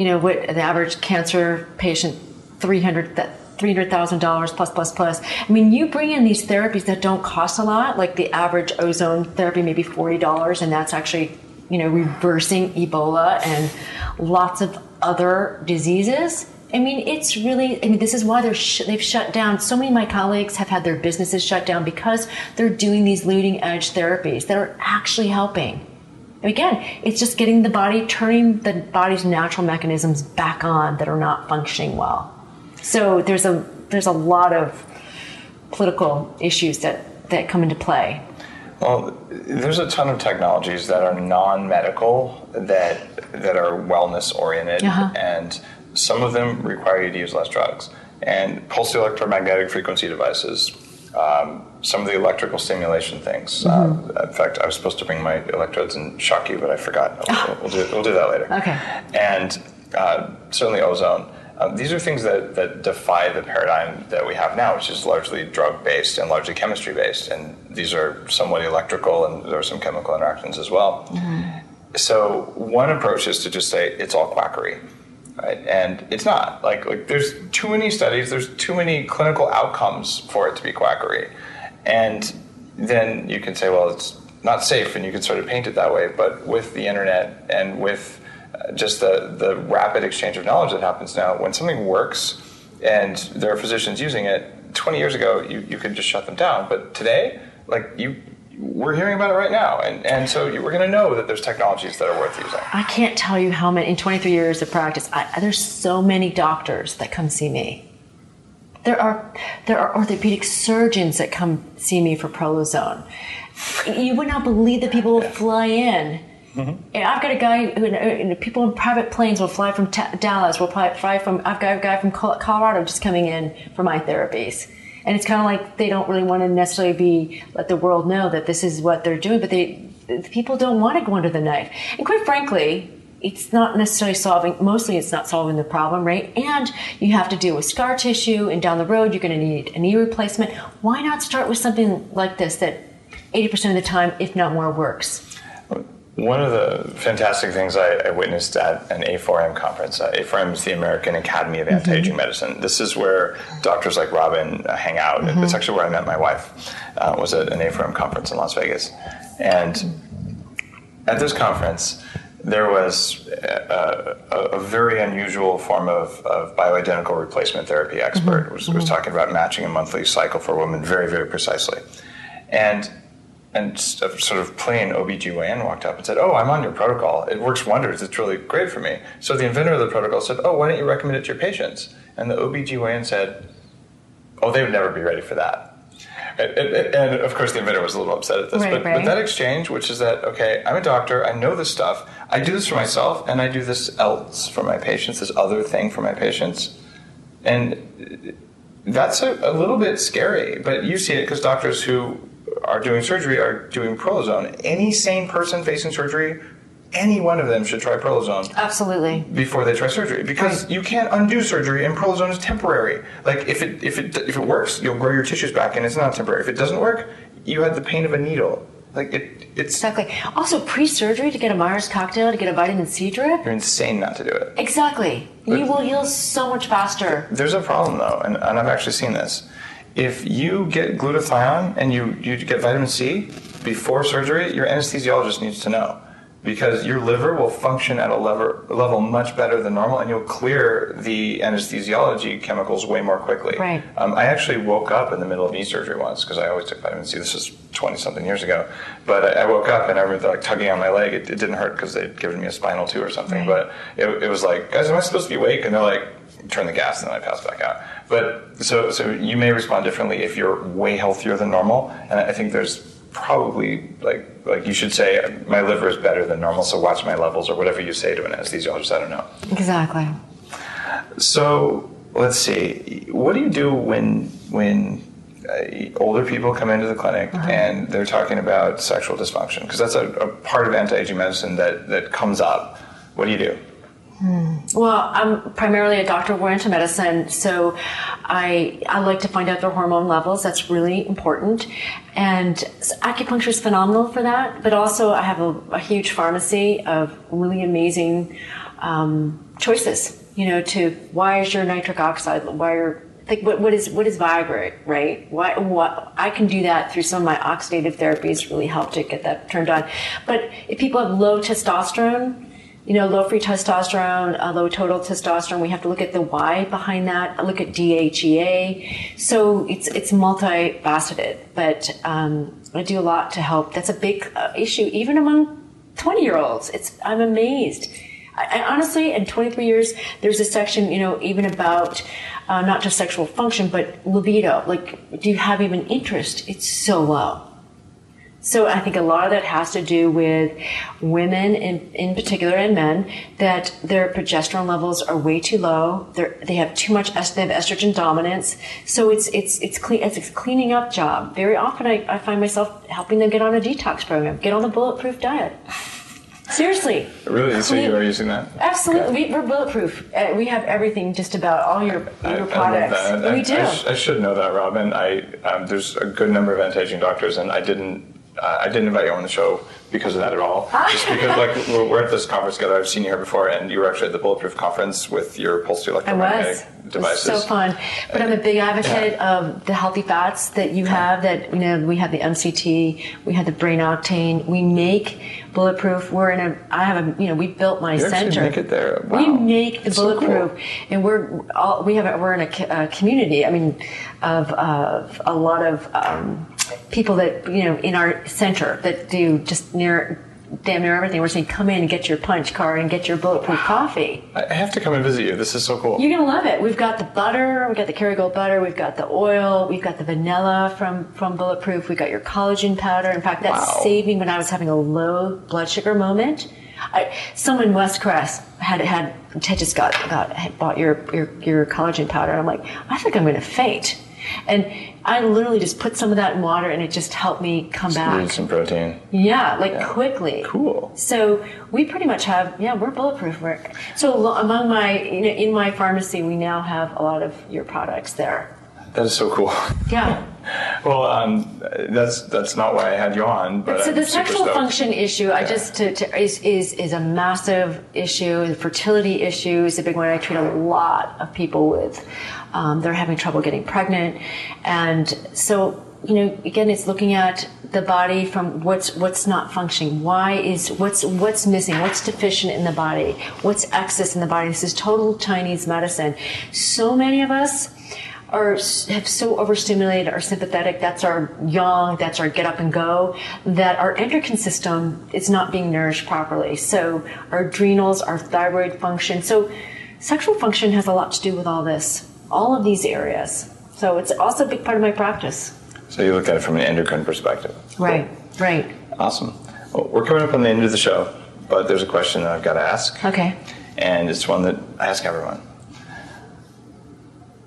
you know, what the average cancer patient, 300, $300,000 plus, plus, plus. I mean, you bring in these therapies that don't cost a lot, like the average ozone therapy, maybe $40, and that's actually, you know, reversing Ebola and lots of other diseases. I mean, it's really, I mean, this is why they're sh- they've shut down. So many of my colleagues have had their businesses shut down because they're doing these leading edge therapies that are actually helping. Again, it's just getting the body, turning the body's natural mechanisms back on that are not functioning well. So there's a there's a lot of political issues that, that come into play. Well, there's a ton of technologies that are non-medical that that are wellness oriented, uh-huh. and some of them require you to use less drugs. And pulsed electromagnetic frequency devices um, some of the electrical stimulation things. Mm-hmm. Uh, in fact, I was supposed to bring my electrodes and shock you, but I forgot. We'll, we'll, do, we'll do, that later. Okay. And uh, certainly ozone. Uh, these are things that, that defy the paradigm that we have now, which is largely drug based and largely chemistry based. And these are somewhat electrical, and there are some chemical interactions as well. Mm-hmm. So, one approach is to just say it's all quackery right? And it's not like like there's too many studies, there's too many clinical outcomes for it to be quackery, and then you can say, well, it's not safe, and you can sort of paint it that way. But with the internet and with uh, just the the rapid exchange of knowledge that happens now, when something works and there are physicians using it, 20 years ago you, you could just shut them down, but today, like you we're hearing about it right now. And, and so we're going to know that there's technologies that are worth using. I can't tell you how many, in 23 years of practice, I, there's so many doctors that come see me. There are, there are orthopedic surgeons that come see me for Prolozone. You would not believe that people will yeah. fly in. Mm-hmm. I've got a guy, who, people in private planes will fly from Dallas, will fly from, I've got a guy from Colorado just coming in for my therapies and it's kind of like they don't really want to necessarily be let the world know that this is what they're doing but they people don't want to go under the knife. And quite frankly it's not necessarily solving mostly it's not solving the problem right? And you have to deal with scar tissue and down the road you're going to need a knee replacement. Why not start with something like this that 80% of the time if not more works one of the fantastic things I, I witnessed at an A4M conference, uh, A4M is the American Academy of mm-hmm. Anti-Aging Medicine. This is where doctors like Robyn uh, hang out. Mm-hmm. It's actually where I met my wife. Uh, was at an A4M conference in Las Vegas, and at this conference, there was a, a, a, very unusual form of, of, bioidentical replacement therapy expert mm-hmm. was, was mm-hmm. talking about matching a monthly cycle for women very, very precisely. And and a sort of plain OBGYN walked up and said, Oh, I'm on your protocol. It works wonders. It's really great for me. So the inventor of the protocol said, Oh, why don't you recommend it to your patients? And the OBGYN said, Oh, they would never be ready for that. And, and, and, of course, the inventor was a little upset at this. Right, but, right. but that exchange, which is that, okay, I'm a doctor, I know this stuff, I do this for myself, and I do this else for my patients, this other thing for my patients. And that's a, a little bit scary, but you see it because doctors who are doing surgery are doing prolozone. Any sane person facing surgery any one of them should try prolozone. Absolutely. Before they try surgery, because right. you can't undo surgery, and prolozone is temporary. Like if it if it if it works, you'll grow your tissues back, and it's not temporary. If it doesn't work, you had the pain of a needle. Like it, it's exactly. Also, pre-surgery to get a Myers cocktail to get a vitamin C drip. You're insane not to do it. Exactly. But you will heal so much faster. There's a problem though, and, and I've actually seen this. If you get glutathione and you you get vitamin C before surgery, your anesthesiologist needs to know because your liver will function at a level, level much better than normal and you'll clear the anesthesiology chemicals way more quickly. Right. Um, I actually woke up in the middle of knee surgery once because I always took vitamin C. This was 20 something years ago. But I, I, woke up and I remember like tugging on my leg. It, it didn't hurt because they'd given me a spinal too or something. Right. But it, it was like, guys, am I supposed to be awake? And they're like, turn the gas and then I pass back out. But so, so you may respond differently if you're way healthier than normal. And I think there's probably like like you should say my liver is better than normal so watch my levels or whatever you say to an anesthesiologist i don't know exactly so let's see what do you do when when uh, older people come into the clinic uh-huh. and they're talking about sexual dysfunction because that's a, a part of anti-aging medicine that that comes up what do you do. Well, I'm primarily a doctor of into medicine, so I I like to find out their hormone levels. That's really important, and acupuncture is phenomenal for that. But also, I have a, a huge pharmacy of really amazing um, choices. You know, to why is your nitric oxide? Why are like what, what is what is Viagra, right? Why, what I can do that through some of my oxidative therapies really help to get that turned on. But if people have low testosterone, you know, low free testosterone, uh, low total testosterone. We have to look at the why behind that. Look at DHEA. So it's it's multifaceted, but um, I do a lot to help. That's a big uh, issue, even among twenty year olds. It's I'm amazed. I, I, honestly, in 23 years, there's a section, you know, even about uh, not just sexual function, but libido. Like, do you have even interest? It's so low. So I think a lot of that has to do with women in, in particular and men that their progesterone levels are way too low. They're, they have too much, they have estrogen dominance. So it's, it's, it's clean, it's a cleaning up job. Very often I, I find myself helping them get on a detox program, get on the bulletproof diet. Seriously. Really? So you are using that? Absolutely. We, are bulletproof. Uh, we have everything, just about all your, your I, products. I we I, do. I, sh- I, should know that, Robyn. I um, there's a good number of anti-aging doctors, and I didn't I didn't invite you on the show because of that at all. Just because, like, we're, we're, at this conference together. I've seen you here before, and you were actually at the Bulletproof conference with your pulsed electromagnetic devices. so fun. But I'm a big advocate yeah. of the healthy fats that you have. That you know, we have the MCT, we have the brain octane. We make bulletproof. We're in a. I have a. You know, we built my you center. Make it there. Wow. We make the bulletproof, cool. and we're all. We have. A, we're in a, a community. I mean, of, of a lot of. Um, people that you know in our center that do just near damn near everything. We're saying come in and get your punch card and get your bulletproof coffee. I have to come and visit you. This is so cool. You're gonna love it. We've got the butter, we've got the Kerrygold butter, we've got the oil, we've got the vanilla from from Bulletproof, we've got your collagen powder. In fact, that wow. saved me when I was having a low blood sugar moment. I, someone in West Crest had had Ted just got got had bought your, your your collagen powder. I'm like, I think I'm gonna faint And I literally just put some of that in water and it just helped me come back. Need some protein. Yeah, like quickly. Cool. So we pretty much have, yeah, we're bulletproof. We're, so among my, you know, in my pharmacy, we now have a lot of your products there. That is so cool. (laughs) Yeah. Well, um, that's that's not why I had you on, but So the sexual stoked. function issue, I just to, to, is is is a massive issue. The fertility issue is a big one. I treat a lot of people with. Um, they're having trouble getting pregnant, and so you know, again, it's looking at the body from what's what's not functioning. Why is what's what's missing? What's deficient in the body? What's excess in the body? This is total Chinese medicine. So many of us are have so overstimulated our sympathetic that's our yang that's our get up and go that our endocrine system is not being nourished properly so our adrenals our thyroid function so sexual function has a lot to do with all this all of these areas so it's also a big part of my practice So you look at it from an endocrine perspective. right right Awesome. Well, we're coming up on the end of the show, but there's a question that I've got to ask, okay and it's one that I ask everyone.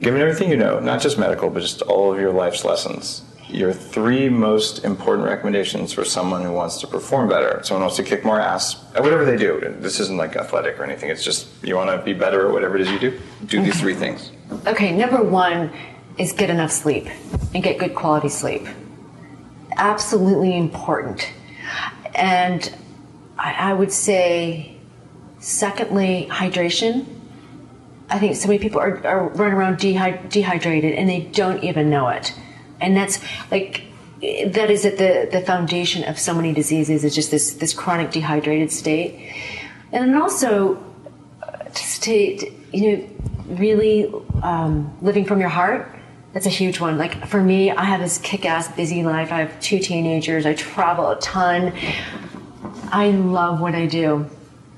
Given everything you know, not just medical, but just all of your life's lessons, your three most important recommendations for someone who wants to perform better, someone wants to kick more ass at whatever they do. This isn't like athletic or anything. It's just you want to be better at whatever it is you do. Do these three things. Okay, number one is get enough sleep and get good quality sleep. Absolutely important. And I, I would say, secondly, hydration. I think so many people are, are running around dehy- dehydrated and they don't even know it. And that's like, that is at the, the foundation of so many diseases, is just this, this chronic dehydrated state. And then also, just to, to, you know really um, living from your heart that's a huge one. Like for me i have this kick-ass busy life. I have two teenagers. I travel a ton. I love what i do.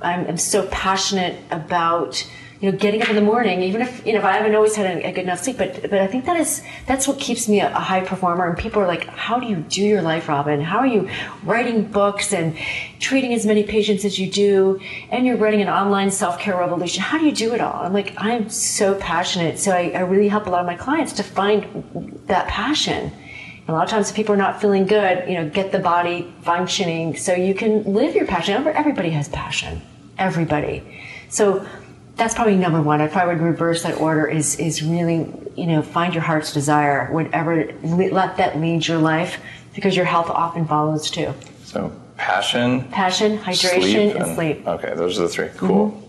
I'm, I'm so passionate about you know getting up in the morning even if you know if i haven't always had a, a good enough sleep but but i think that is that's what keeps me a, a high performer. And people are like how do you do your life robyn? How are you writing books and treating as many patients as you do? And you're running an online self-care revolution. How do you do it all? I'm like i'm so passionate. So i, I really help a lot of my clients to find that passion. A lot of times people are not feeling good you know get the body functioning so you can live your passion. Everybody has passion. Everybody. So that's probably number one. If I would reverse that order, is is really you know find your heart's desire, whatever let that lead your life, because your health often follows too. So passion, Passion, hydration, sleep, and, sleep. Mm-hmm. Okay, those are the 3 Cool.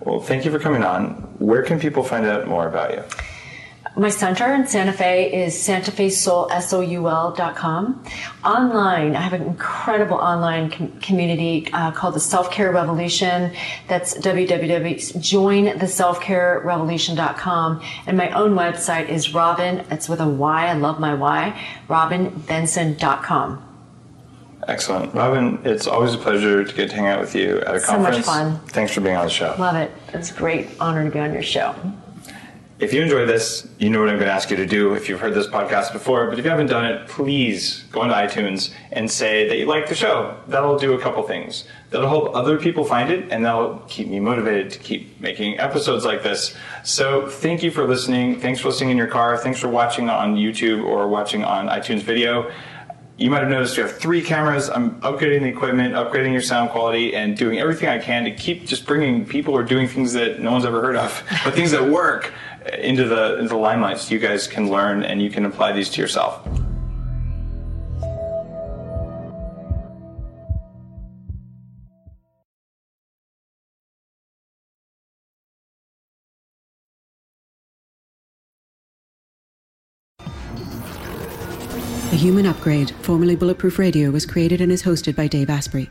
Well, thank you for coming on. Where can people find out more about you? My center in Santa Fe is santafesoul, S-O-U-L dot com. Online, I have an incredible online com- community uh, called the Self Care Revolution. That's www.jointheselfcarerevolution.com. And my own website is Robyn, it's with a Y, I love my Y, robynbenson.com. Excellent. Robyn, it's always a pleasure to get to hang out with you at a So much conference. fun. Thanks for being on the show. Love it. It's a great honor to be on your show. If you enjoyed this, you know what I'm going to ask you to do if you've heard this podcast before. But if you haven't done it, please go into iTunes and say that you like the show. That'll do a couple things. That'll help other people find it, and that'll keep me motivated to keep making episodes like this. So thank you for listening. Thanks for listening in your car. Thanks for watching on YouTube or watching on iTunes video. You might have noticed we have three cameras. I'm upgrading the equipment, upgrading your sound quality, and doing everything I can to keep just bringing people are doing things that no one's ever heard of, (laughs) but things that work into the into the limelight so you guys can learn and you can apply these to yourself. The Human Upgrade, formerly Bulletproof Radio, was created and is hosted by Dave Asprey.